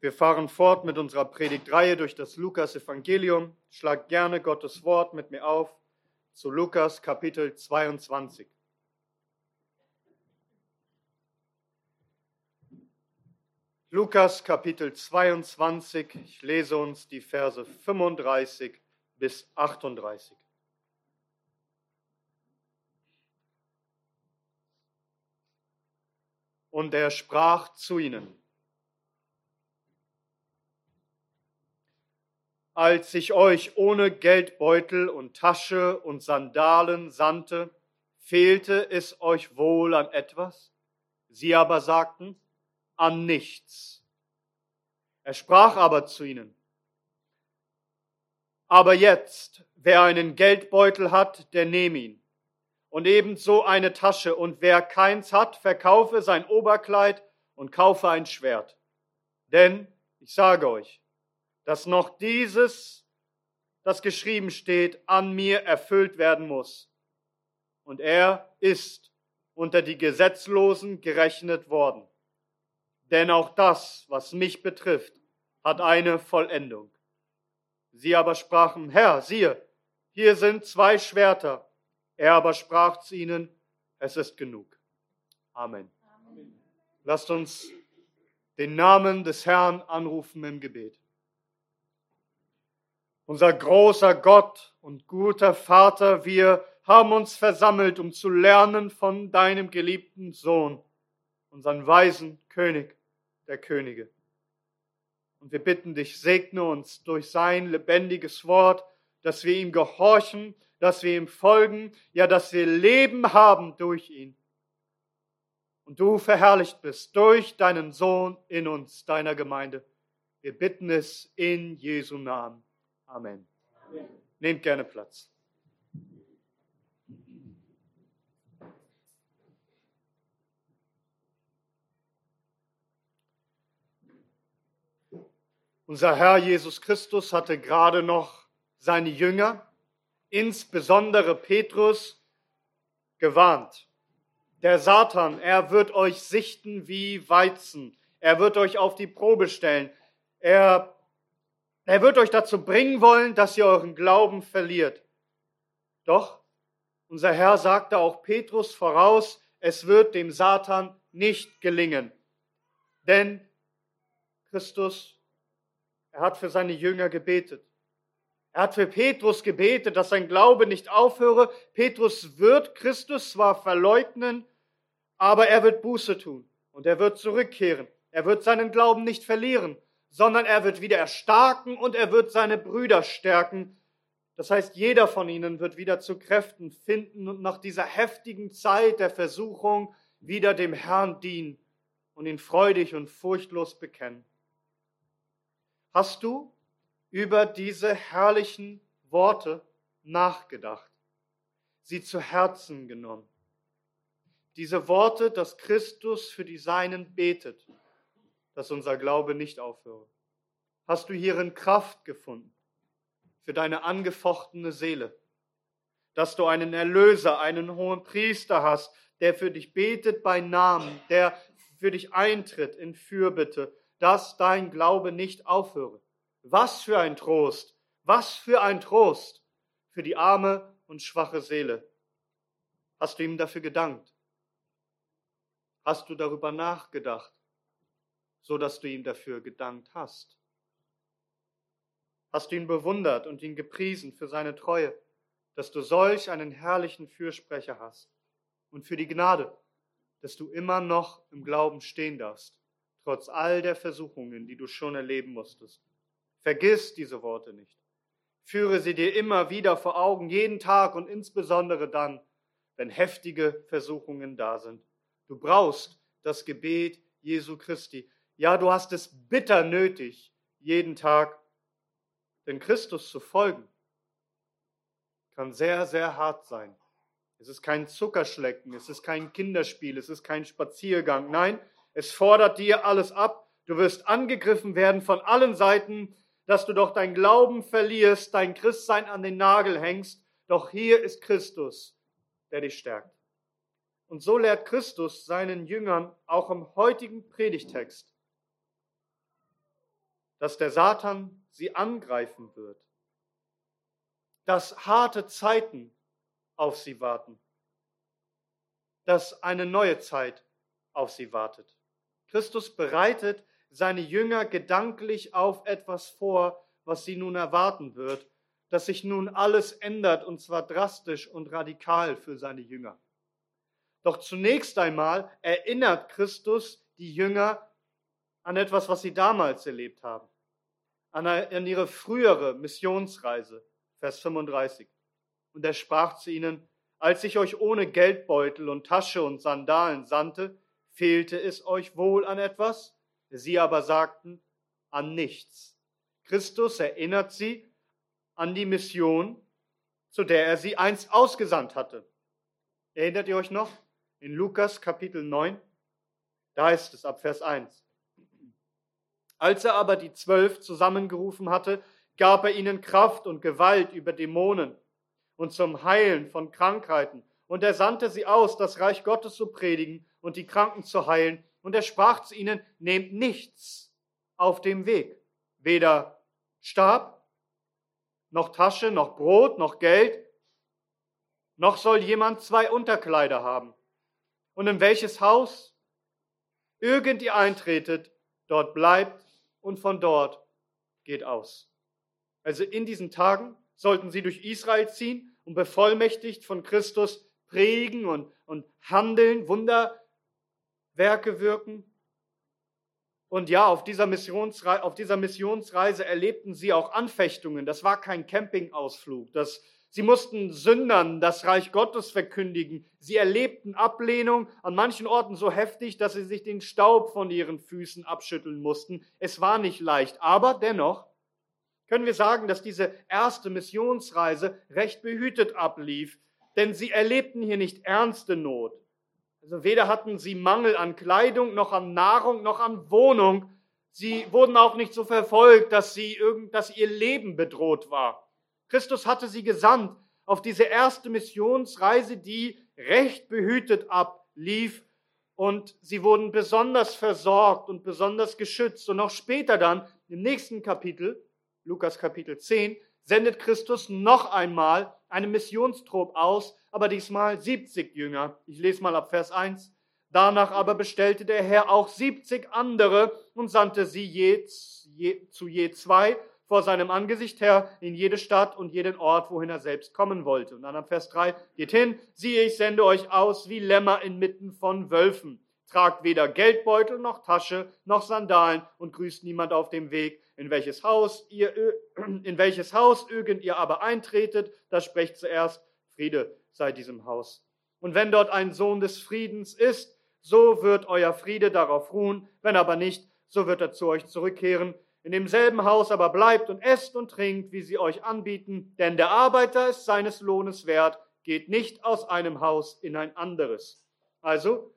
Wir fahren fort mit unserer Predigtreihe durch das Lukas-Evangelium. Schlag gerne Gottes Wort mit mir auf zu Lukas Kapitel 22. Lukas Kapitel 22, ich lese uns die Verse 35 bis 38. Und er sprach zu ihnen, als ich euch ohne Geldbeutel und Tasche und Sandalen sandte, fehlte es euch wohl an etwas? Sie aber sagten, an nichts. Er sprach aber zu ihnen, aber jetzt, wer einen Geldbeutel hat, der nehme ihn, und ebenso eine Tasche, und wer keins hat, verkaufe sein Oberkleid und kaufe ein Schwert. Denn, ich sage euch, dass noch dieses, das geschrieben steht, an mir erfüllt werden muss. Und er ist unter die Gesetzlosen gerechnet worden. Denn auch das, was mich betrifft, hat eine Vollendung. Sie aber sprachen, Herr, siehe, hier sind zwei Schwerter. Er aber sprach zu ihnen, es ist genug. Amen. Amen. Lasst uns den Namen des Herrn anrufen im Gebet. Unser großer Gott und guter Vater, wir haben uns versammelt, um zu lernen von deinem geliebten Sohn, unseren weisen König der Könige. Und wir bitten dich, segne uns durch sein lebendiges Wort, dass wir ihm gehorchen, dass wir ihm folgen, ja, dass wir Leben haben durch ihn. Und du verherrlicht bist durch deinen Sohn in uns, deiner Gemeinde. Wir bitten es in Jesu Namen. Amen. Amen. Nehmt gerne Platz. Unser Herr Jesus Christus hatte gerade noch seine Jünger, insbesondere Petrus, gewarnt. Der Satan, er wird euch sichten wie Weizen. Er wird euch auf die Probe stellen. Er er wird euch dazu bringen wollen, dass ihr euren Glauben verliert. Doch unser Herr sagte auch Petrus voraus, es wird dem Satan nicht gelingen. Denn Christus, er hat für seine Jünger gebetet. Er hat für Petrus gebetet, dass sein Glaube nicht aufhöre. Petrus wird Christus zwar verleugnen, aber er wird Buße tun und er wird zurückkehren. Er wird seinen Glauben nicht verlieren sondern er wird wieder erstarken und er wird seine Brüder stärken. Das heißt, jeder von ihnen wird wieder zu Kräften finden und nach dieser heftigen Zeit der Versuchung wieder dem Herrn dienen und ihn freudig und furchtlos bekennen. Hast du über diese herrlichen Worte nachgedacht, sie zu Herzen genommen? Diese Worte, dass Christus für die Seinen betet dass unser Glaube nicht aufhöre? Hast du hierin Kraft gefunden für deine angefochtene Seele? Dass du einen Erlöser, einen hohen Priester hast, der für dich betet bei Namen, der für dich eintritt in Fürbitte, dass dein Glaube nicht aufhöre. Was für ein Trost, was für ein Trost für die arme und schwache Seele. Hast du ihm dafür gedankt? Hast du darüber nachgedacht? So dass du ihm dafür gedankt hast? Hast du ihn bewundert und ihn gepriesen für seine Treue, dass du solch einen herrlichen Fürsprecher hast und für die Gnade, dass du immer noch im Glauben stehen darfst, trotz all der Versuchungen, die du schon erleben musstest. Vergiss diese Worte nicht. Führe sie dir immer wieder vor Augen, jeden Tag und insbesondere dann, wenn heftige Versuchungen da sind. Du brauchst das Gebet Jesu Christi, ja, du hast es bitter nötig, jeden Tag denn Christus zu folgen. Kann sehr, sehr hart sein. Es ist kein Zuckerschlecken, es ist kein Kinderspiel, es ist kein Spaziergang. Nein, es fordert dir alles ab. Du wirst angegriffen werden von allen Seiten, dass du doch dein Glauben verlierst, dein Christsein an den Nagel hängst. Doch hier ist Christus, der dich stärkt. Und so lehrt Christus seinen Jüngern auch im heutigen Predigtext dass der Satan sie angreifen wird, dass harte Zeiten auf sie warten, dass eine neue Zeit auf sie wartet. Christus bereitet seine Jünger gedanklich auf etwas vor, was sie nun erwarten wird, dass sich nun alles ändert und zwar drastisch und radikal für seine Jünger. Doch zunächst einmal erinnert Christus die Jünger an etwas, was sie damals erlebt haben, an, an ihre frühere Missionsreise, Vers 35. Und er sprach zu ihnen, als ich euch ohne Geldbeutel und Tasche und Sandalen sandte, fehlte es euch wohl an etwas? Sie aber sagten, an nichts. Christus erinnert sie an die Mission, zu der er sie einst ausgesandt hatte. Erinnert ihr euch noch? In Lukas Kapitel 9, da ist es ab Vers 1. Als er aber die Zwölf zusammengerufen hatte, gab er ihnen Kraft und Gewalt über Dämonen und zum Heilen von Krankheiten. Und er sandte sie aus, das Reich Gottes zu predigen und die Kranken zu heilen. Und er sprach zu ihnen, nehmt nichts auf dem Weg, weder Stab, noch Tasche, noch Brot, noch Geld, noch soll jemand zwei Unterkleider haben. Und in welches Haus irgend ihr eintretet, dort bleibt und von dort geht aus. Also in diesen Tagen sollten sie durch Israel ziehen und bevollmächtigt von Christus prägen und, und handeln, Wunderwerke wirken. Und ja, auf dieser, Missionsreise, auf dieser Missionsreise erlebten sie auch Anfechtungen. Das war kein Campingausflug. Das, sie mussten Sündern das Reich Gottes verkündigen. Sie erlebten Ablehnung an manchen Orten so heftig, dass sie sich den Staub von ihren Füßen abschütteln mussten. Es war nicht leicht, aber dennoch können wir sagen, dass diese erste Missionsreise recht behütet ablief, denn sie erlebten hier nicht ernste Not. Also weder hatten sie Mangel an Kleidung, noch an Nahrung, noch an Wohnung. Sie wurden auch nicht so verfolgt, dass, sie irgend, dass ihr Leben bedroht war. Christus hatte sie gesandt auf diese erste Missionsreise, die recht behütet ablief und sie wurden besonders versorgt und besonders geschützt. Und auch später dann, im nächsten Kapitel, Lukas Kapitel 10, sendet Christus noch einmal einen Missionstrupp aus, aber diesmal 70 Jünger. Ich lese mal ab Vers 1. Danach aber bestellte der Herr auch 70 andere und sandte sie je, je, zu je zwei vor seinem Angesicht her in jede Stadt und jeden Ort, wohin er selbst kommen wollte. Und dann am Vers 3, geht hin, siehe, ich sende euch aus wie Lämmer inmitten von Wölfen. Tragt weder Geldbeutel noch Tasche noch Sandalen und grüßt niemand auf dem Weg. In welches Haus ihr, in welches Haus irgend ihr aber eintretet, da sprecht zuerst Friede sei diesem Haus. Und wenn dort ein Sohn des Friedens ist, so wird euer Friede darauf ruhen. Wenn aber nicht, so wird er zu euch zurückkehren. In demselben Haus aber bleibt und esst und trinkt, wie sie euch anbieten, denn der Arbeiter ist seines Lohnes wert, geht nicht aus einem Haus in ein anderes. Also,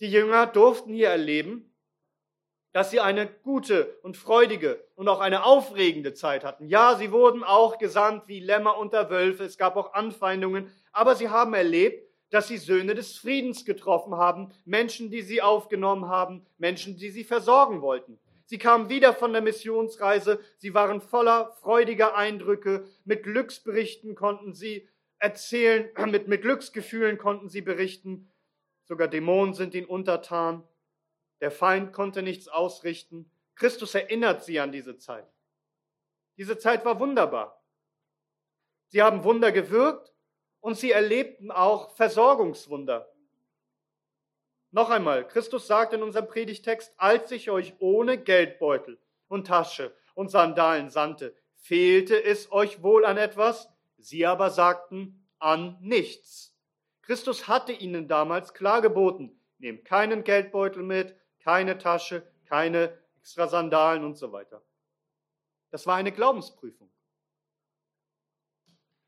die Jünger durften hier erleben, dass sie eine gute und freudige und auch eine aufregende Zeit hatten. Ja, sie wurden auch gesandt wie Lämmer unter Wölfe, es gab auch Anfeindungen, aber sie haben erlebt, dass sie Söhne des Friedens getroffen haben, Menschen, die sie aufgenommen haben, Menschen, die sie versorgen wollten. Sie kamen wieder von der Missionsreise, sie waren voller freudiger Eindrücke, mit Glücksberichten konnten sie erzählen, mit, mit Glücksgefühlen konnten sie berichten Sogar Dämonen sind ihnen untertan. Der Feind konnte nichts ausrichten. Christus erinnert sie an diese Zeit. Diese Zeit war wunderbar. Sie haben Wunder gewirkt und sie erlebten auch Versorgungswunder. Noch einmal, Christus sagt in unserem Predigtext, als ich euch ohne Geldbeutel und Tasche und Sandalen sandte, fehlte es euch wohl an etwas? Sie aber sagten, an nichts. Christus hatte ihnen damals klar geboten, nehmt keinen Geldbeutel mit, keine Tasche, keine extra Sandalen und so weiter. Das war eine Glaubensprüfung.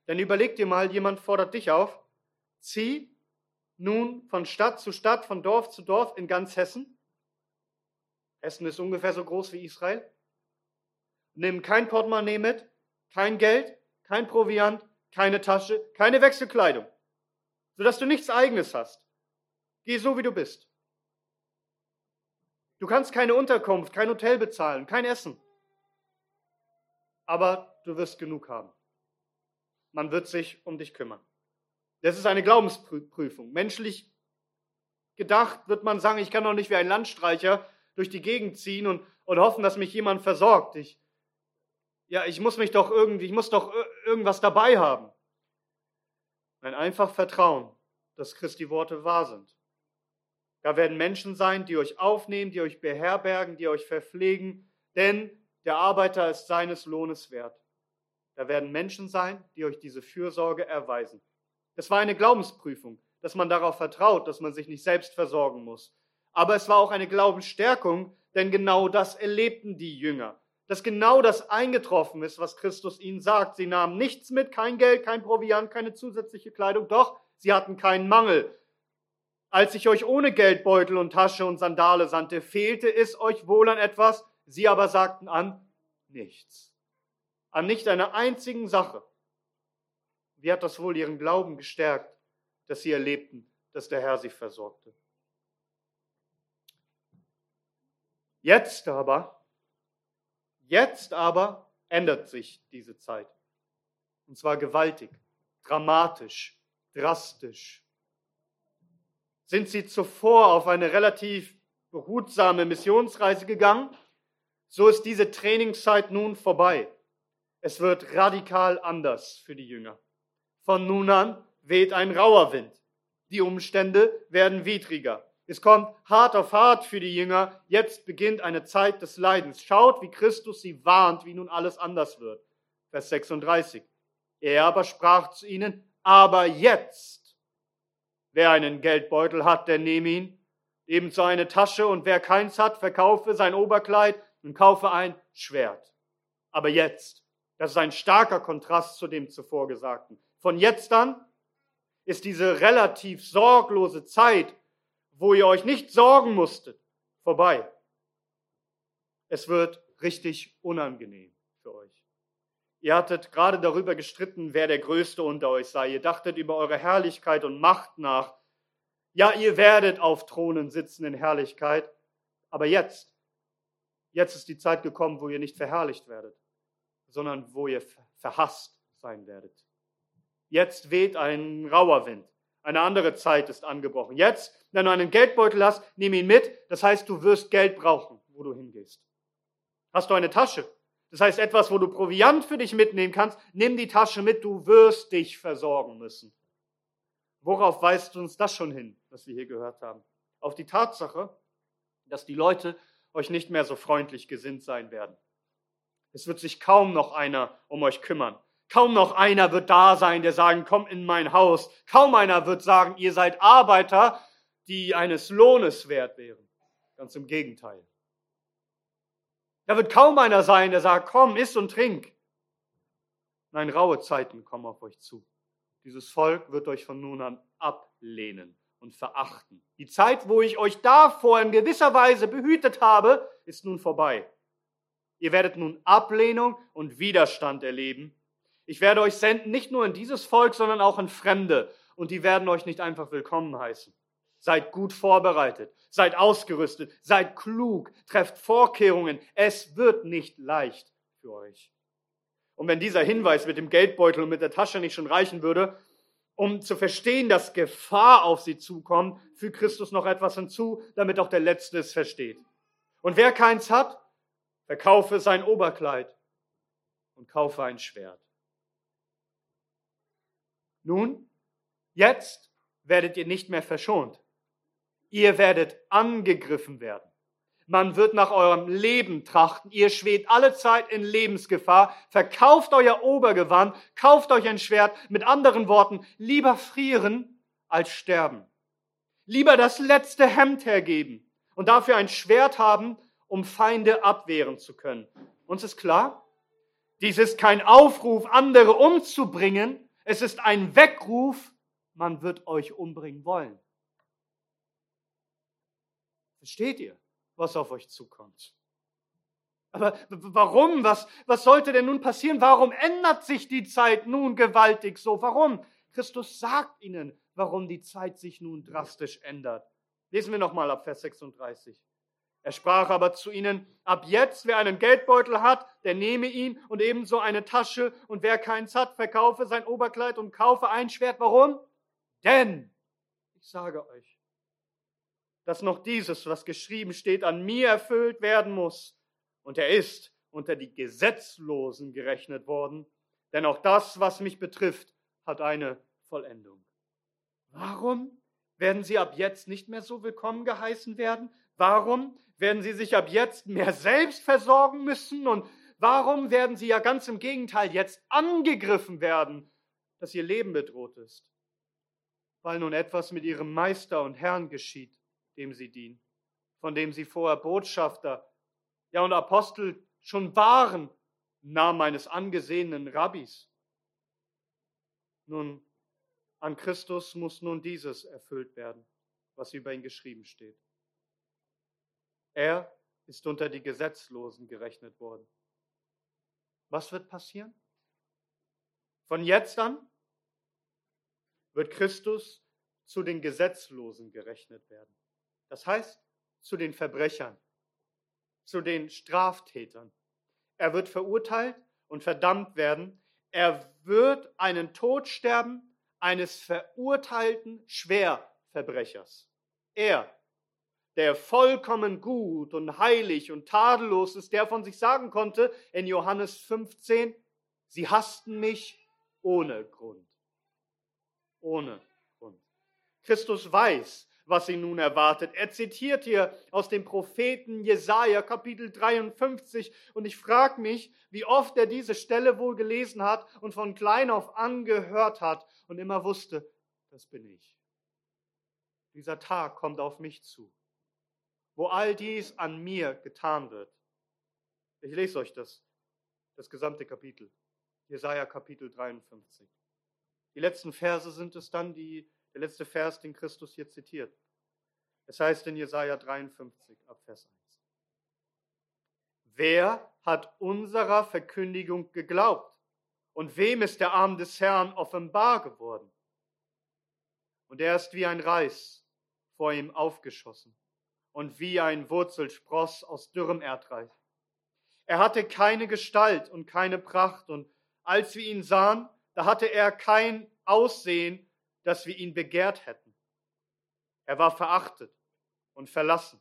Denn überleg dir mal, jemand fordert dich auf, zieh nun von Stadt zu Stadt, von Dorf zu Dorf in ganz Hessen. Hessen ist ungefähr so groß wie Israel. Nimm kein Portemonnaie mit, kein Geld, kein Proviant, keine Tasche, keine Wechselkleidung sodass du nichts eigenes hast. Geh so, wie du bist. Du kannst keine Unterkunft, kein Hotel bezahlen, kein Essen. aber du wirst genug haben. Man wird sich um dich kümmern. Das ist eine Glaubensprüfung. Menschlich gedacht wird man sagen, ich kann doch nicht wie ein Landstreicher durch die Gegend ziehen und, und hoffen, dass mich jemand versorgt. Ich, ja, ich muss mich doch irgendwie, ich muss doch irgendwas dabei haben. Nein, einfach vertrauen, dass Christi Worte wahr sind. Da werden Menschen sein, die euch aufnehmen, die euch beherbergen, die euch verpflegen, denn der Arbeiter ist seines Lohnes wert. Da werden Menschen sein, die euch diese Fürsorge erweisen. Es war eine Glaubensprüfung, dass man darauf vertraut, dass man sich nicht selbst versorgen muss. Aber es war auch eine Glaubensstärkung, denn genau das erlebten die Jünger. Dass genau das eingetroffen ist, was Christus ihnen sagt. Sie nahmen nichts mit, kein Geld, kein Proviant, keine zusätzliche Kleidung, doch sie hatten keinen Mangel. Als ich euch ohne Geldbeutel und Tasche und Sandale sandte, fehlte es euch wohl an etwas? Sie aber sagten an nichts. An nicht einer einzigen Sache. Wie hat das wohl ihren Glauben gestärkt, dass sie erlebten, dass der Herr sie versorgte? Jetzt aber, jetzt aber ändert sich diese Zeit. Und zwar gewaltig, dramatisch, drastisch sind sie zuvor auf eine relativ behutsame Missionsreise gegangen. So ist diese Trainingszeit nun vorbei. Es wird radikal anders für die Jünger. Von nun an weht ein rauer Wind. Die Umstände werden widriger. Es kommt hart auf hart für die Jünger. Jetzt beginnt eine Zeit des Leidens. Schaut, wie Christus sie warnt, wie nun alles anders wird. Vers 36. Er aber sprach zu ihnen, aber jetzt Wer einen Geldbeutel hat, der nehme ihn, ebenso eine Tasche, und wer keins hat, verkaufe sein Oberkleid und kaufe ein Schwert. Aber jetzt, das ist ein starker Kontrast zu dem zuvor Gesagten. Von jetzt an ist diese relativ sorglose Zeit, wo ihr euch nicht sorgen musstet, vorbei. Es wird richtig unangenehm für euch. Ihr hattet gerade darüber gestritten, wer der Größte unter euch sei. Ihr dachtet über eure Herrlichkeit und Macht nach. Ja, ihr werdet auf Thronen sitzen in Herrlichkeit. Aber jetzt, jetzt ist die Zeit gekommen, wo ihr nicht verherrlicht werdet, sondern wo ihr verhasst sein werdet. Jetzt weht ein rauer Wind. Eine andere Zeit ist angebrochen. Jetzt, wenn du einen Geldbeutel hast, nimm ihn mit. Das heißt, du wirst Geld brauchen, wo du hingehst. Hast du eine Tasche? Das heißt, etwas, wo du Proviant für dich mitnehmen kannst, nimm die Tasche mit, du wirst dich versorgen müssen. Worauf weist uns das schon hin, was wir hier gehört haben? Auf die Tatsache, dass die Leute euch nicht mehr so freundlich gesinnt sein werden. Es wird sich kaum noch einer um euch kümmern. Kaum noch einer wird da sein, der sagen, komm in mein Haus. Kaum einer wird sagen, ihr seid Arbeiter, die eines Lohnes wert wären. Ganz im Gegenteil. Da wird kaum einer sein, der sagt, komm, iss und trink. Nein, raue Zeiten kommen auf euch zu. Dieses Volk wird euch von nun an ablehnen und verachten. Die Zeit, wo ich euch davor in gewisser Weise behütet habe, ist nun vorbei. Ihr werdet nun Ablehnung und Widerstand erleben. Ich werde euch senden, nicht nur in dieses Volk, sondern auch in Fremde. Und die werden euch nicht einfach willkommen heißen. Seid gut vorbereitet, seid ausgerüstet, seid klug, trefft Vorkehrungen. Es wird nicht leicht für euch. Und wenn dieser Hinweis mit dem Geldbeutel und mit der Tasche nicht schon reichen würde, um zu verstehen, dass Gefahr auf sie zukommt, fügt Christus noch etwas hinzu, damit auch der Letzte es versteht. Und wer keins hat, verkaufe sein Oberkleid und kaufe ein Schwert. Nun, jetzt werdet ihr nicht mehr verschont. Ihr werdet angegriffen werden. Man wird nach eurem Leben trachten. Ihr schwebt alle Zeit in Lebensgefahr. Verkauft euer Obergewand, kauft euch ein Schwert. Mit anderen Worten, lieber frieren als sterben. Lieber das letzte Hemd hergeben und dafür ein Schwert haben, um Feinde abwehren zu können. Uns ist klar, dies ist kein Aufruf, andere umzubringen. Es ist ein Weckruf, man wird euch umbringen wollen. Versteht ihr, was auf euch zukommt? Aber warum? Was, was sollte denn nun passieren? Warum ändert sich die Zeit nun gewaltig so? Warum? Christus sagt ihnen, warum die Zeit sich nun drastisch ändert. Lesen wir nochmal ab Vers 36. Er sprach aber zu ihnen, ab jetzt, wer einen Geldbeutel hat, der nehme ihn und ebenso eine Tasche, und wer keins hat, verkaufe sein Oberkleid und kaufe ein Schwert. Warum? Denn, ich sage euch, dass noch dieses, was geschrieben steht, an mir erfüllt werden muss. Und er ist unter die Gesetzlosen gerechnet worden, denn auch das, was mich betrifft, hat eine Vollendung. Warum werden sie ab jetzt nicht mehr so willkommen geheißen werden? Warum werden sie sich ab jetzt mehr selbst versorgen müssen? Und warum werden sie ja ganz im Gegenteil jetzt angegriffen werden, dass ihr Leben bedroht ist? Weil nun etwas mit ihrem Meister und Herrn geschieht, dem sie dienen, von dem sie vorher Botschafter, ja und Apostel schon waren, Namen eines angesehenen Rabbis. Nun, an Christus muss nun dieses erfüllt werden, was über ihn geschrieben steht. Er ist unter die Gesetzlosen gerechnet worden. Was wird passieren? Von jetzt an wird Christus zu den Gesetzlosen gerechnet werden. Das heißt, zu den Verbrechern, zu den Straftätern. Er wird verurteilt und verdammt werden. Er wird einen Tod sterben eines verurteilten Schwerverbrechers. Er der vollkommen gut und heilig und tadellos ist, der von sich sagen konnte in Johannes 15, sie hassten mich ohne Grund. Ohne Grund. Christus weiß, was ihn nun erwartet. Er zitiert hier aus dem Propheten Jesaja Kapitel 53 und ich frage mich, wie oft er diese Stelle wohl gelesen hat und von klein auf angehört hat und immer wusste, das bin ich. Dieser Tag kommt auf mich zu wo all dies an mir getan wird. Ich lese euch das, das gesamte Kapitel, Jesaja Kapitel 53. Die letzten Verse sind es dann, die, der letzte Vers, den Christus hier zitiert. Es heißt in Jesaja 53 ab Vers 1. Wer hat unserer Verkündigung geglaubt? Und wem ist der Arm des Herrn offenbar geworden? Und er ist wie ein Reis vor ihm aufgeschossen und wie ein Wurzelspross aus dürrem Erdreich. Er hatte keine Gestalt und keine Pracht, und als wir ihn sahen, da hatte er kein Aussehen, dass wir ihn begehrt hätten. Er war verachtet und verlassen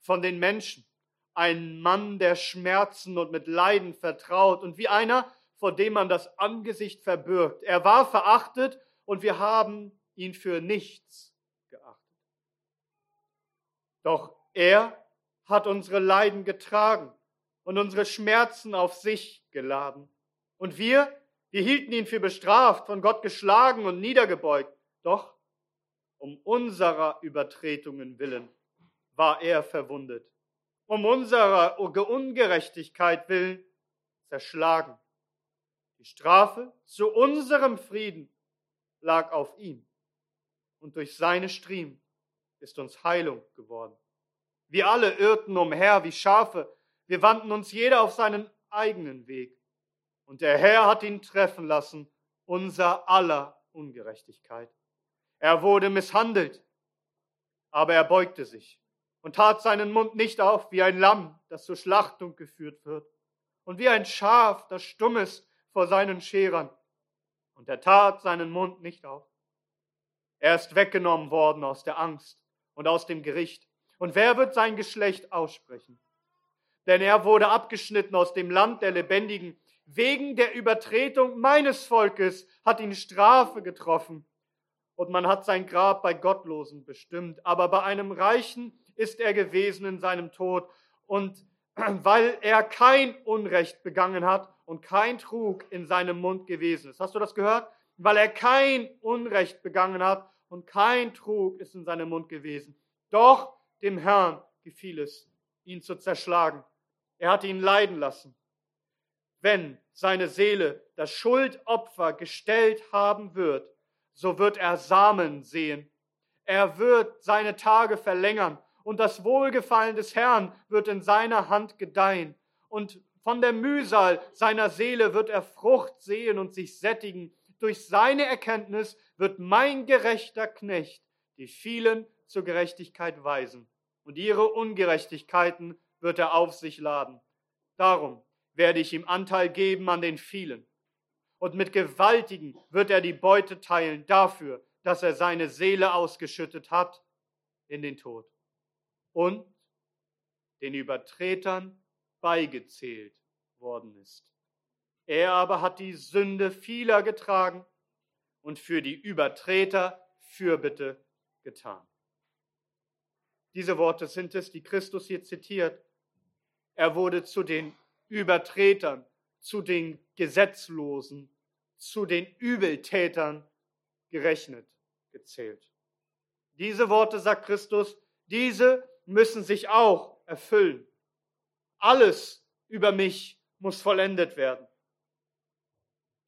von den Menschen, ein Mann der Schmerzen und mit Leiden vertraut und wie einer, vor dem man das Angesicht verbirgt. Er war verachtet und wir haben ihn für nichts doch er hat unsere Leiden getragen und unsere Schmerzen auf sich geladen. Und wir, wir hielten ihn für bestraft, von Gott geschlagen und niedergebeugt. Doch um unserer Übertretungen willen war er verwundet, um unserer Ungerechtigkeit willen zerschlagen. Die Strafe zu unserem Frieden lag auf ihm, und durch seine Striemen ist uns Heilung geworden. Wir alle irrten umher wie Schafe, wir wandten uns jeder auf seinen eigenen Weg. Und der Herr hat ihn treffen lassen, unser aller Ungerechtigkeit. Er wurde misshandelt, aber er beugte sich und tat seinen Mund nicht auf wie ein Lamm, das zur Schlachtung geführt wird, und wie ein Schaf, das stumm ist vor seinen Scherern. Und er tat seinen Mund nicht auf. Er ist weggenommen worden aus der Angst und aus dem Gericht. Und wer wird sein Geschlecht aussprechen? Denn er wurde abgeschnitten aus dem Land der Lebendigen. Wegen der Übertretung meines Volkes hat ihn Strafe getroffen. Und man hat sein Grab bei Gottlosen bestimmt. Aber bei einem Reichen ist er gewesen in seinem Tod. Und weil er kein Unrecht begangen hat und kein Trug in seinem Mund gewesen ist. Hast du das gehört? Weil er kein Unrecht begangen hat und kein Trug ist in seinem Mund gewesen. Doch dem Herrn gefiel es, ihn zu zerschlagen. Er hatte ihn leiden lassen. Wenn seine Seele das Schuldopfer gestellt haben wird, so wird er Samen sehen. Er wird seine Tage verlängern und das Wohlgefallen des Herrn wird in seiner Hand gedeihen. Und von der Mühsal seiner Seele wird er Frucht sehen und sich sättigen durch seine Erkenntnis wird mein gerechter Knecht die vielen zur Gerechtigkeit weisen und ihre Ungerechtigkeiten wird er auf sich laden. Darum werde ich ihm Anteil geben an den vielen. Und mit Gewaltigen wird er die Beute teilen dafür, dass er seine Seele ausgeschüttet hat in den Tod. Und den Übertretern beigezählt worden ist. Er aber hat die Sünde vieler getragen und für die Übertreter Fürbitte getan. Diese Worte sind es, die Christus hier zitiert. Er wurde zu den Übertretern, zu den Gesetzlosen, zu den Übeltätern gerechnet, gezählt. Diese Worte, sagt Christus, diese müssen sich auch erfüllen. Alles über mich muss vollendet werden.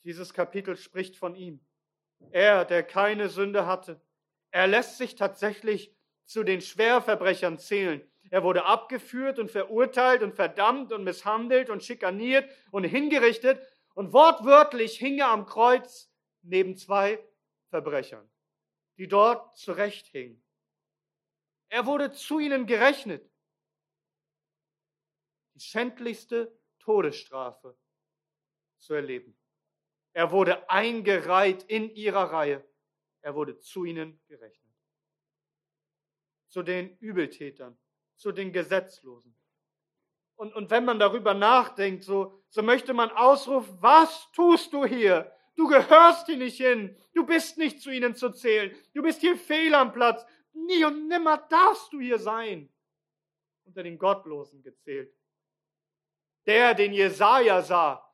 Dieses Kapitel spricht von ihm. Er, der keine Sünde hatte, er lässt sich tatsächlich zu den Schwerverbrechern zählen. Er wurde abgeführt und verurteilt und verdammt und misshandelt und schikaniert und hingerichtet und wortwörtlich hing er am Kreuz neben zwei Verbrechern, die dort zurecht hingen. Er wurde zu ihnen gerechnet. Die schändlichste Todesstrafe zu erleben. Er wurde eingereiht in ihrer Reihe. Er wurde zu ihnen gerechnet. Zu den Übeltätern, zu den Gesetzlosen. Und, und wenn man darüber nachdenkt, so, so möchte man ausrufen, was tust du hier? Du gehörst hier nicht hin. Du bist nicht zu ihnen zu zählen. Du bist hier fehl am Platz. Nie und nimmer darfst du hier sein. Unter den Gottlosen gezählt. Der, den Jesaja sah,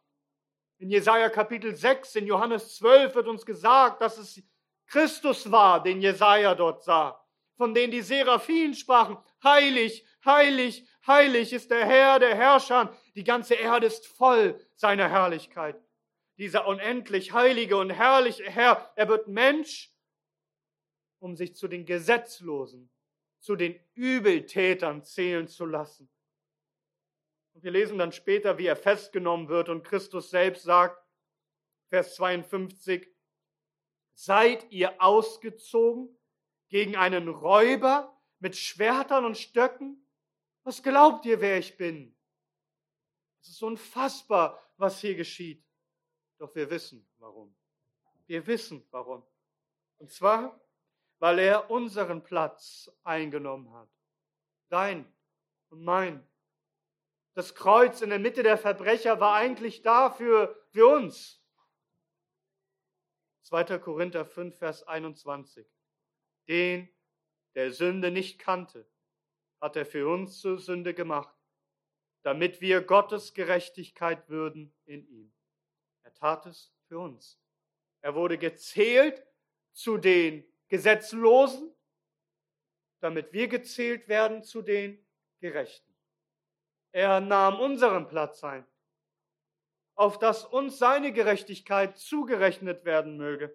in Jesaja Kapitel 6, in Johannes 12 wird uns gesagt, dass es Christus war, den Jesaja dort sah, von denen die Seraphinen sprachen, heilig, heilig, heilig ist der Herr der Herrscher. Die ganze Erde ist voll seiner Herrlichkeit. Dieser unendlich heilige und herrliche Herr, er wird Mensch, um sich zu den Gesetzlosen, zu den Übeltätern zählen zu lassen. Und wir lesen dann später, wie er festgenommen wird und Christus selbst sagt, Vers 52, seid ihr ausgezogen gegen einen Räuber mit Schwertern und Stöcken? Was glaubt ihr, wer ich bin? Es ist unfassbar, was hier geschieht. Doch wir wissen warum. Wir wissen warum. Und zwar, weil er unseren Platz eingenommen hat. Dein und mein. Das Kreuz in der Mitte der Verbrecher war eigentlich da für, für uns. 2. Korinther 5, Vers 21. Den, der Sünde nicht kannte, hat er für uns zur Sünde gemacht, damit wir Gottes Gerechtigkeit würden in ihm. Er tat es für uns. Er wurde gezählt zu den Gesetzlosen, damit wir gezählt werden zu den Gerechten. Er nahm unseren Platz ein, auf dass uns seine Gerechtigkeit zugerechnet werden möge.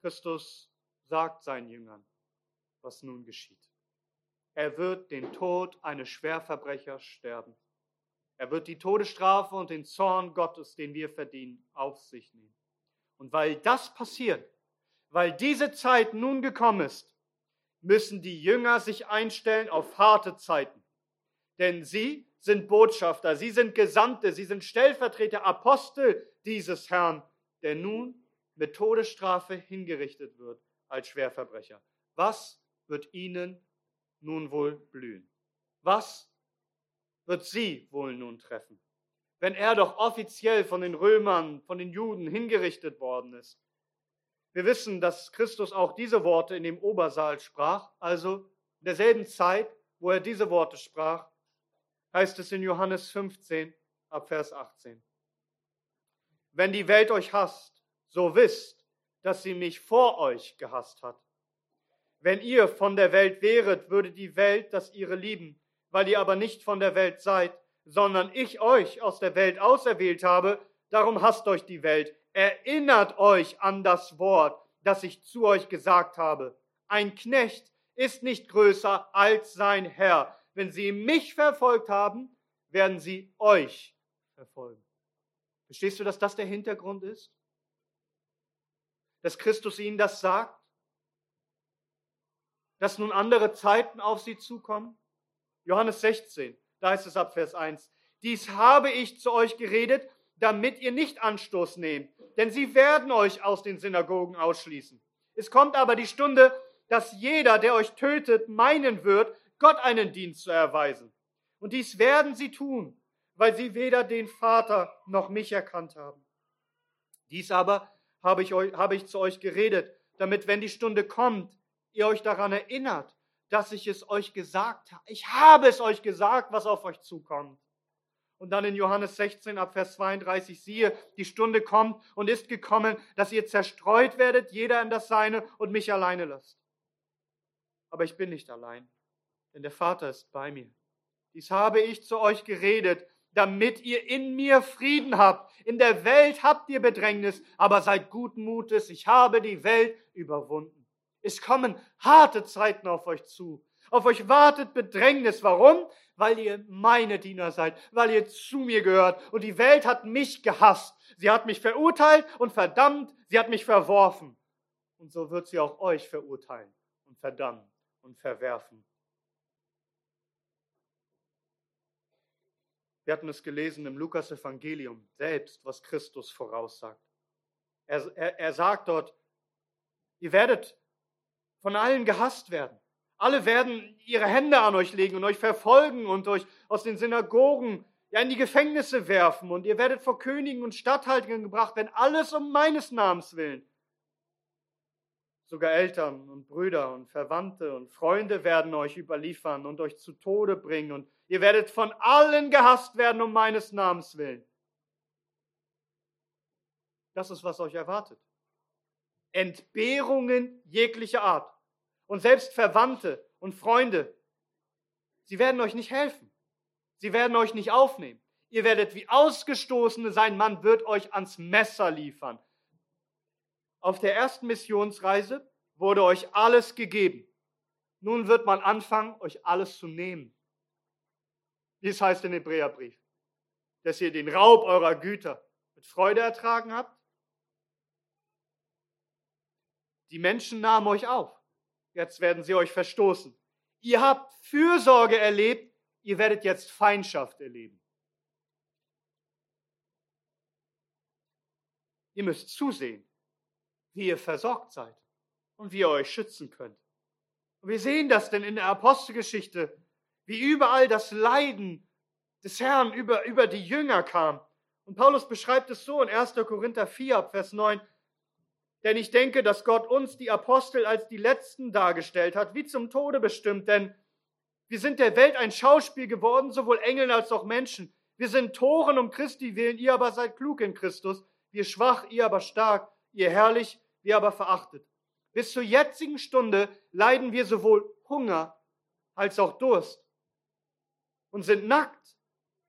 Christus sagt seinen Jüngern, was nun geschieht. Er wird den Tod eines Schwerverbrechers sterben. Er wird die Todesstrafe und den Zorn Gottes, den wir verdienen, auf sich nehmen. Und weil das passiert, weil diese Zeit nun gekommen ist, müssen die Jünger sich einstellen auf harte Zeiten. Denn sie sind Botschafter, sie sind Gesandte, sie sind Stellvertreter, Apostel dieses Herrn, der nun mit Todesstrafe hingerichtet wird als Schwerverbrecher. Was wird ihnen nun wohl blühen? Was wird sie wohl nun treffen? Wenn er doch offiziell von den Römern, von den Juden hingerichtet worden ist, wir wissen, dass Christus auch diese Worte in dem Obersaal sprach, also in derselben Zeit, wo er diese Worte sprach, heißt es in Johannes 15 ab Vers 18. Wenn die Welt euch hasst, so wisst, dass sie mich vor euch gehasst hat. Wenn ihr von der Welt wäret, würde die Welt das ihre lieben, weil ihr aber nicht von der Welt seid, sondern ich euch aus der Welt auserwählt habe, darum hasst euch die Welt. Erinnert euch an das Wort, das ich zu euch gesagt habe. Ein Knecht ist nicht größer als sein Herr. Wenn sie mich verfolgt haben, werden sie euch verfolgen. Verstehst du, dass das der Hintergrund ist? Dass Christus ihnen das sagt? dass nun andere Zeiten auf sie zukommen? Johannes 16, da ist es ab Vers 1. Dies habe ich zu euch geredet, damit ihr nicht Anstoß nehmt, denn sie werden euch aus den Synagogen ausschließen. Es kommt aber die Stunde, dass jeder, der euch tötet, meinen wird, Gott einen Dienst zu erweisen. Und dies werden sie tun, weil sie weder den Vater noch mich erkannt haben. Dies aber habe ich, euch, habe ich zu euch geredet, damit, wenn die Stunde kommt, ihr euch daran erinnert, dass ich es euch gesagt habe. Ich habe es euch gesagt, was auf euch zukommt. Und dann in Johannes 16 ab Vers 32, siehe, die Stunde kommt und ist gekommen, dass ihr zerstreut werdet, jeder in das Seine und mich alleine lasst. Aber ich bin nicht allein, denn der Vater ist bei mir. Dies habe ich zu euch geredet, damit ihr in mir Frieden habt. In der Welt habt ihr Bedrängnis, aber seid guten Mutes, ich habe die Welt überwunden. Es kommen harte Zeiten auf euch zu. Auf euch wartet Bedrängnis. Warum? Weil ihr meine Diener seid, weil ihr zu mir gehört. Und die Welt hat mich gehasst. Sie hat mich verurteilt und verdammt. Sie hat mich verworfen. Und so wird sie auch euch verurteilen und verdammen und verwerfen. Wir hatten es gelesen im Lukas-Evangelium selbst, was Christus voraussagt. Er, er, er sagt dort, ihr werdet von allen gehasst werden. Alle werden ihre Hände an euch legen und euch verfolgen und euch aus den Synagogen ja, in die Gefängnisse werfen. Und ihr werdet vor Königen und Statthaltern gebracht werden, alles um meines Namens willen. Sogar Eltern und Brüder und Verwandte und Freunde werden euch überliefern und euch zu Tode bringen. Und ihr werdet von allen gehasst werden um meines Namens willen. Das ist, was euch erwartet. Entbehrungen jeglicher Art und selbst Verwandte und Freunde, sie werden euch nicht helfen. Sie werden euch nicht aufnehmen. Ihr werdet wie Ausgestoßene sein. Man wird euch ans Messer liefern. Auf der ersten Missionsreise wurde euch alles gegeben. Nun wird man anfangen, euch alles zu nehmen. Wie es heißt im Hebräerbrief, dass ihr den Raub eurer Güter mit Freude ertragen habt. Die Menschen nahmen euch auf. Jetzt werden sie euch verstoßen. Ihr habt Fürsorge erlebt, ihr werdet jetzt Feindschaft erleben. Ihr müsst zusehen, wie ihr versorgt seid und wie ihr euch schützen könnt. Und wir sehen das denn in der Apostelgeschichte, wie überall das Leiden des Herrn über, über die Jünger kam. Und Paulus beschreibt es so in 1. Korinther 4, Vers 9. Denn ich denke, dass Gott uns, die Apostel, als die Letzten dargestellt hat, wie zum Tode bestimmt. Denn wir sind der Welt ein Schauspiel geworden, sowohl Engeln als auch Menschen. Wir sind Toren um Christi willen, ihr aber seid klug in Christus. Wir schwach, ihr aber stark. Ihr herrlich, wir aber verachtet. Bis zur jetzigen Stunde leiden wir sowohl Hunger als auch Durst und sind nackt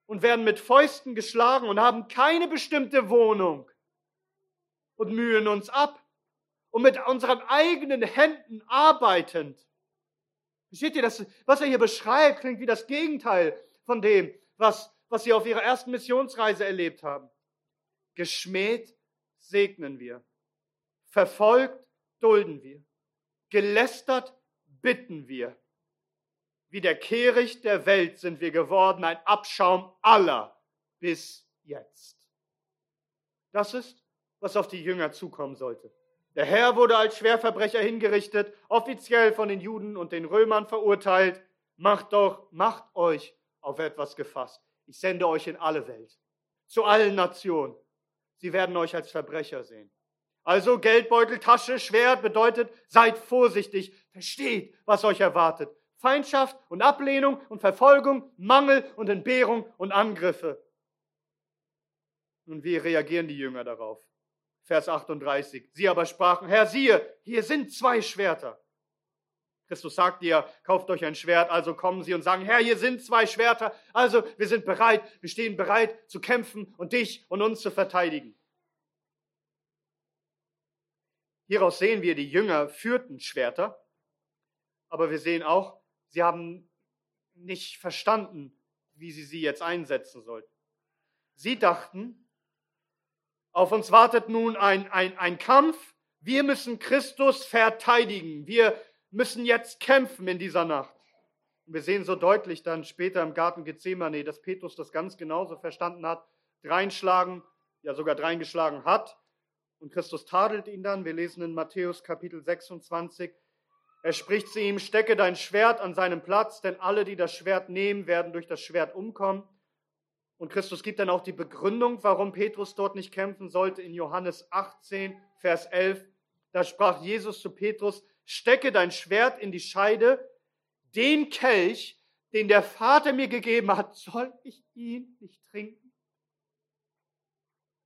und werden mit Fäusten geschlagen und haben keine bestimmte Wohnung und mühen uns ab und mit unseren eigenen Händen arbeitend. Versteht ihr das? Was er hier beschreibt, klingt wie das Gegenteil von dem, was, was sie auf ihrer ersten Missionsreise erlebt haben. Geschmäht segnen wir. Verfolgt dulden wir. Gelästert bitten wir. Wie der Kehricht der Welt sind wir geworden, ein Abschaum aller bis jetzt. Das ist, was auf die Jünger zukommen sollte. Der Herr wurde als Schwerverbrecher hingerichtet, offiziell von den Juden und den Römern verurteilt. Macht doch, macht euch auf etwas gefasst. Ich sende euch in alle Welt, zu allen Nationen. Sie werden euch als Verbrecher sehen. Also Geldbeutel, Tasche, Schwert bedeutet, seid vorsichtig, versteht, was euch erwartet. Feindschaft und Ablehnung und Verfolgung, Mangel und Entbehrung und Angriffe. Und wie reagieren die Jünger darauf? Vers 38. Sie aber sprachen, Herr, siehe, hier sind zwei Schwerter. Christus sagt ihr, kauft euch ein Schwert, also kommen sie und sagen, Herr, hier sind zwei Schwerter, also wir sind bereit, wir stehen bereit zu kämpfen und dich und uns zu verteidigen. Hieraus sehen wir, die Jünger führten Schwerter, aber wir sehen auch, sie haben nicht verstanden, wie sie sie jetzt einsetzen sollten. Sie dachten, auf uns wartet nun ein, ein, ein Kampf. Wir müssen Christus verteidigen. Wir müssen jetzt kämpfen in dieser Nacht. Wir sehen so deutlich dann später im Garten Gethsemane, dass Petrus das ganz genauso verstanden hat, dreinschlagen, ja sogar dreingeschlagen hat. Und Christus tadelt ihn dann. Wir lesen in Matthäus Kapitel 26. Er spricht zu ihm, stecke dein Schwert an seinem Platz, denn alle, die das Schwert nehmen, werden durch das Schwert umkommen. Und Christus gibt dann auch die Begründung, warum Petrus dort nicht kämpfen sollte in Johannes 18, Vers 11. Da sprach Jesus zu Petrus, stecke dein Schwert in die Scheide, den Kelch, den der Vater mir gegeben hat, soll ich ihn nicht trinken?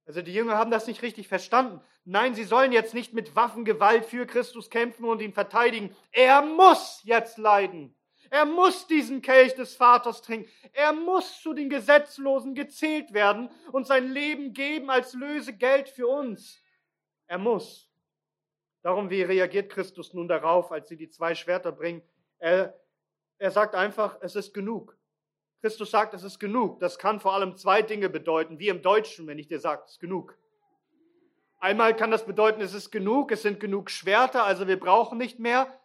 Also die Jünger haben das nicht richtig verstanden. Nein, sie sollen jetzt nicht mit Waffengewalt für Christus kämpfen und ihn verteidigen. Er muss jetzt leiden. Er muss diesen Kelch des Vaters trinken. Er muss zu den Gesetzlosen gezählt werden und sein Leben geben als Lösegeld für uns. Er muss. Darum, wie reagiert Christus nun darauf, als sie die zwei Schwerter bringen? Er, er sagt einfach, es ist genug. Christus sagt, es ist genug. Das kann vor allem zwei Dinge bedeuten, wie im Deutschen, wenn ich dir sage, es ist genug. Einmal kann das bedeuten, es ist genug, es sind genug Schwerter, also wir brauchen nicht mehr.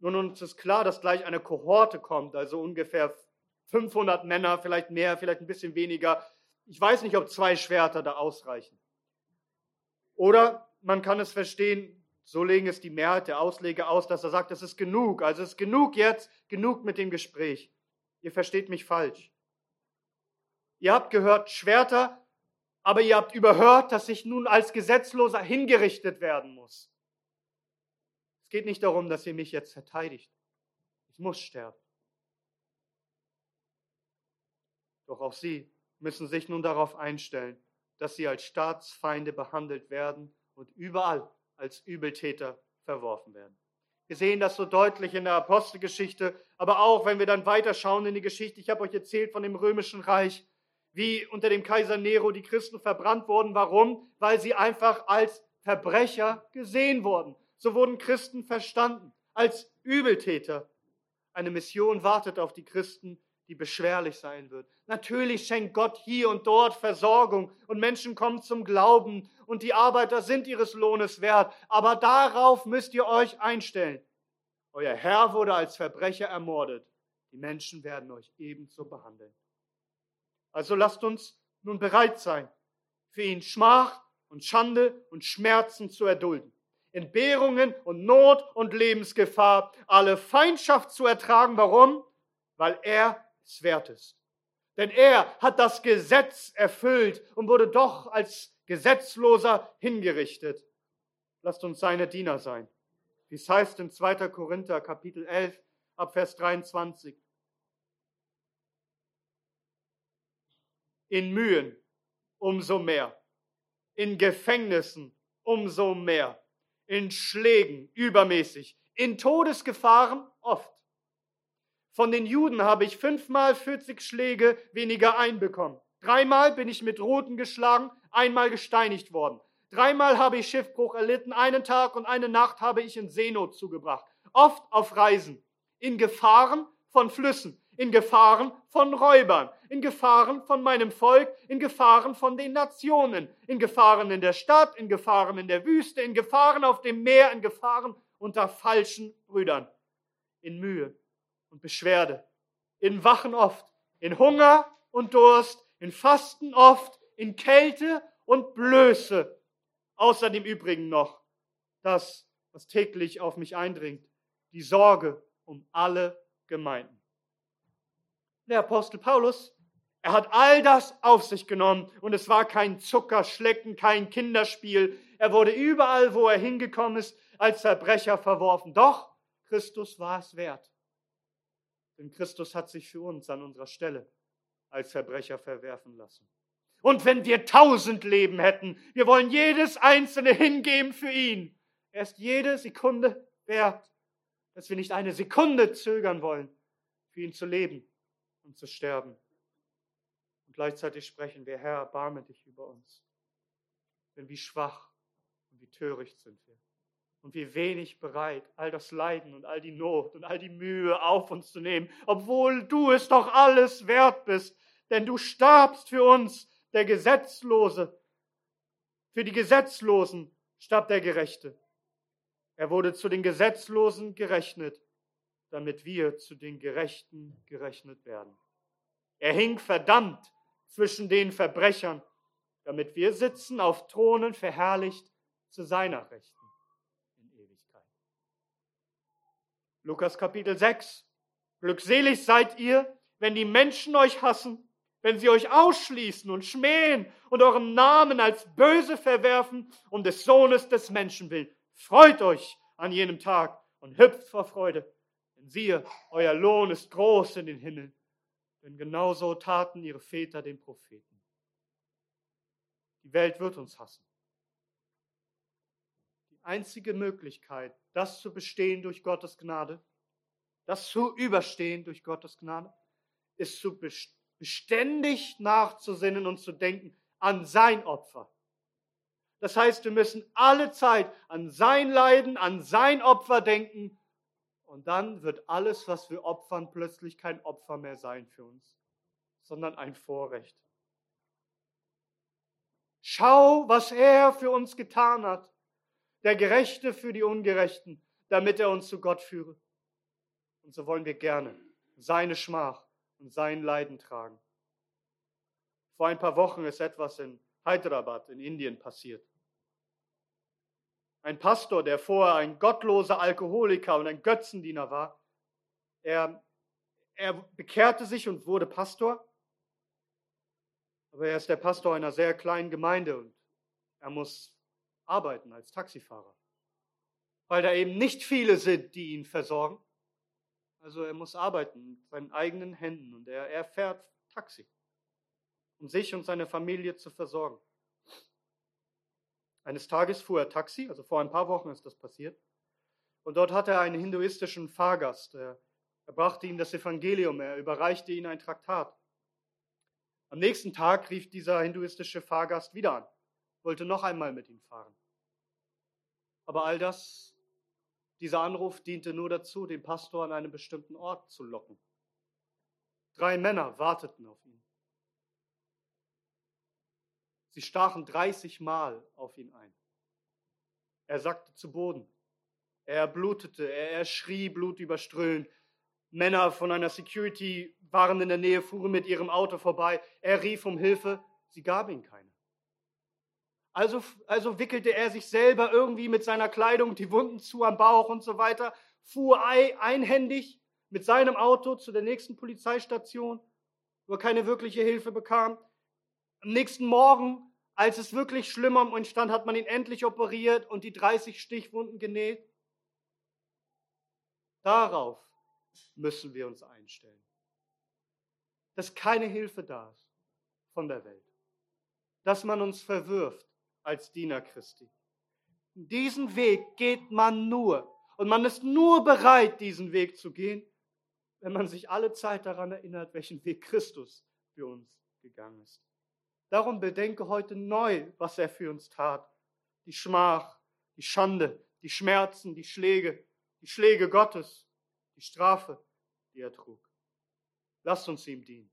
Nun, uns ist klar, dass gleich eine Kohorte kommt, also ungefähr 500 Männer, vielleicht mehr, vielleicht ein bisschen weniger. Ich weiß nicht, ob zwei Schwerter da ausreichen. Oder man kann es verstehen, so legen es die Mehrheit der Ausleger aus, dass er sagt, es ist genug. Also es ist genug jetzt, genug mit dem Gespräch. Ihr versteht mich falsch. Ihr habt gehört Schwerter, aber ihr habt überhört, dass ich nun als Gesetzloser hingerichtet werden muss. Es geht nicht darum, dass ihr mich jetzt verteidigt. Ich muss sterben. Doch auch sie müssen sich nun darauf einstellen, dass sie als Staatsfeinde behandelt werden und überall als Übeltäter verworfen werden. Wir sehen das so deutlich in der Apostelgeschichte, aber auch wenn wir dann weiterschauen in die Geschichte. Ich habe euch erzählt von dem römischen Reich, wie unter dem Kaiser Nero die Christen verbrannt wurden. Warum? Weil sie einfach als Verbrecher gesehen wurden. So wurden Christen verstanden als Übeltäter. Eine Mission wartet auf die Christen, die beschwerlich sein wird. Natürlich schenkt Gott hier und dort Versorgung und Menschen kommen zum Glauben und die Arbeiter sind ihres Lohnes wert. Aber darauf müsst ihr euch einstellen. Euer Herr wurde als Verbrecher ermordet. Die Menschen werden euch ebenso behandeln. Also lasst uns nun bereit sein, für ihn Schmach und Schande und Schmerzen zu erdulden. Entbehrungen und Not und Lebensgefahr, alle Feindschaft zu ertragen. Warum? Weil er es wert ist. Denn er hat das Gesetz erfüllt und wurde doch als Gesetzloser hingerichtet. Lasst uns seine Diener sein. Wie es heißt in 2. Korinther Kapitel 11 ab Vers 23. In Mühen umso mehr, in Gefängnissen umso mehr, in Schlägen übermäßig, in Todesgefahren oft von den Juden habe ich fünfmal 40 Schläge weniger einbekommen. Dreimal bin ich mit Ruten geschlagen, einmal gesteinigt worden. Dreimal habe ich Schiffbruch erlitten, einen Tag und eine Nacht habe ich in Seenot zugebracht. Oft auf Reisen, in Gefahren von Flüssen, in Gefahren von Räubern, in Gefahren von meinem Volk, in Gefahren von den Nationen, in Gefahren in der Stadt, in Gefahren in der Wüste, in Gefahren auf dem Meer, in Gefahren unter falschen Brüdern, in Mühe, und Beschwerde, in Wachen oft, in Hunger und Durst, in Fasten oft, in Kälte und Blöße. Außerdem Übrigen noch das, was täglich auf mich eindringt, die Sorge um alle Gemeinden. Der Apostel Paulus, er hat all das auf sich genommen und es war kein Zuckerschlecken, kein Kinderspiel. Er wurde überall, wo er hingekommen ist, als Verbrecher verworfen. Doch Christus war es wert. Denn Christus hat sich für uns an unserer Stelle als Verbrecher verwerfen lassen. Und wenn wir tausend Leben hätten, wir wollen jedes einzelne hingeben für ihn. Er ist jede Sekunde wert, dass wir nicht eine Sekunde zögern wollen, für ihn zu leben und zu sterben. Gleichzeitig sprechen wir, Herr, erbarme dich über uns. Denn wie schwach und wie töricht sind wir und wie wenig bereit, all das Leiden und all die Not und all die Mühe auf uns zu nehmen, obwohl du es doch alles wert bist, denn du starbst für uns, der Gesetzlose. Für die Gesetzlosen starb der Gerechte. Er wurde zu den Gesetzlosen gerechnet, damit wir zu den Gerechten gerechnet werden. Er hing verdammt zwischen den Verbrechern, damit wir sitzen auf Thronen verherrlicht zu seiner Rechten in Ewigkeit. Lukas Kapitel 6. Glückselig seid ihr, wenn die Menschen euch hassen, wenn sie euch ausschließen und schmähen und euren Namen als böse verwerfen um des Sohnes des Menschen willen. Freut euch an jenem Tag und hüpft vor Freude, denn siehe, euer Lohn ist groß in den Himmeln, denn genauso taten ihre Väter den Propheten. Die Welt wird uns hassen. Die einzige Möglichkeit, das zu bestehen durch Gottes Gnade, das zu überstehen durch Gottes Gnade, ist zu beständig nachzusinnen und zu denken an sein Opfer. Das heißt, wir müssen alle Zeit an sein Leiden, an sein Opfer denken. Und dann wird alles, was wir opfern, plötzlich kein Opfer mehr sein für uns, sondern ein Vorrecht. Schau, was er für uns getan hat, der Gerechte für die Ungerechten, damit er uns zu Gott führe. Und so wollen wir gerne seine Schmach und sein Leiden tragen. Vor ein paar Wochen ist etwas in Hyderabad in Indien passiert. Ein Pastor, der vorher ein gottloser Alkoholiker und ein Götzendiener war, er, er bekehrte sich und wurde Pastor. Aber er ist der Pastor einer sehr kleinen Gemeinde und er muss arbeiten als Taxifahrer, weil da eben nicht viele sind, die ihn versorgen. Also er muss arbeiten mit seinen eigenen Händen und er, er fährt Taxi um sich und seine Familie zu versorgen. Eines Tages fuhr er Taxi, also vor ein paar Wochen ist das passiert, und dort hatte er einen hinduistischen Fahrgast. Er, er brachte ihm das Evangelium, er überreichte ihm ein Traktat. Am nächsten Tag rief dieser hinduistische Fahrgast wieder an, wollte noch einmal mit ihm fahren. Aber all das, dieser Anruf diente nur dazu, den Pastor an einen bestimmten Ort zu locken. Drei Männer warteten auf ihn. Sie stachen 30 Mal auf ihn ein. Er sackte zu Boden. Er blutete, er, schrie blutüberströmt. Männer von einer Security waren in der Nähe, fuhren mit ihrem Auto vorbei. Er rief um Hilfe, sie gaben ihm keine. Also, also wickelte er sich selber irgendwie mit seiner Kleidung die Wunden zu am Bauch und so weiter, fuhr einhändig mit seinem Auto zu der nächsten Polizeistation, wo er keine wirkliche Hilfe bekam. Am nächsten Morgen als es wirklich schlimmer um ihn stand, hat man ihn endlich operiert und die 30 Stichwunden genäht. Darauf müssen wir uns einstellen. Dass keine Hilfe da ist von der Welt. Dass man uns verwirft als Diener Christi. Diesen Weg geht man nur. Und man ist nur bereit, diesen Weg zu gehen, wenn man sich alle Zeit daran erinnert, welchen Weg Christus für uns gegangen ist. Darum bedenke heute neu, was er für uns tat. Die Schmach, die Schande, die Schmerzen, die Schläge, die Schläge Gottes, die Strafe, die er trug. Lasst uns ihm dienen.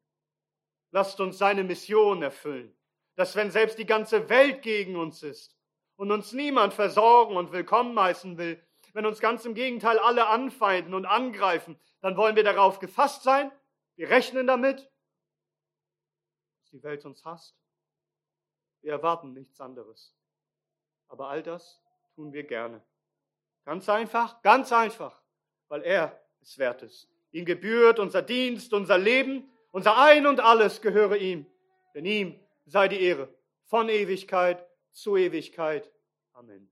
Lasst uns seine Mission erfüllen, dass wenn selbst die ganze Welt gegen uns ist und uns niemand versorgen und willkommen heißen will, wenn uns ganz im Gegenteil alle anfeinden und angreifen, dann wollen wir darauf gefasst sein. Wir rechnen damit, dass die Welt uns hasst wir erwarten nichts anderes. Aber all das tun wir gerne. Ganz einfach, ganz einfach, weil er es wert ist. Ihm gebührt unser Dienst, unser Leben, unser Ein und alles gehöre ihm. Denn ihm sei die Ehre von Ewigkeit zu Ewigkeit. Amen.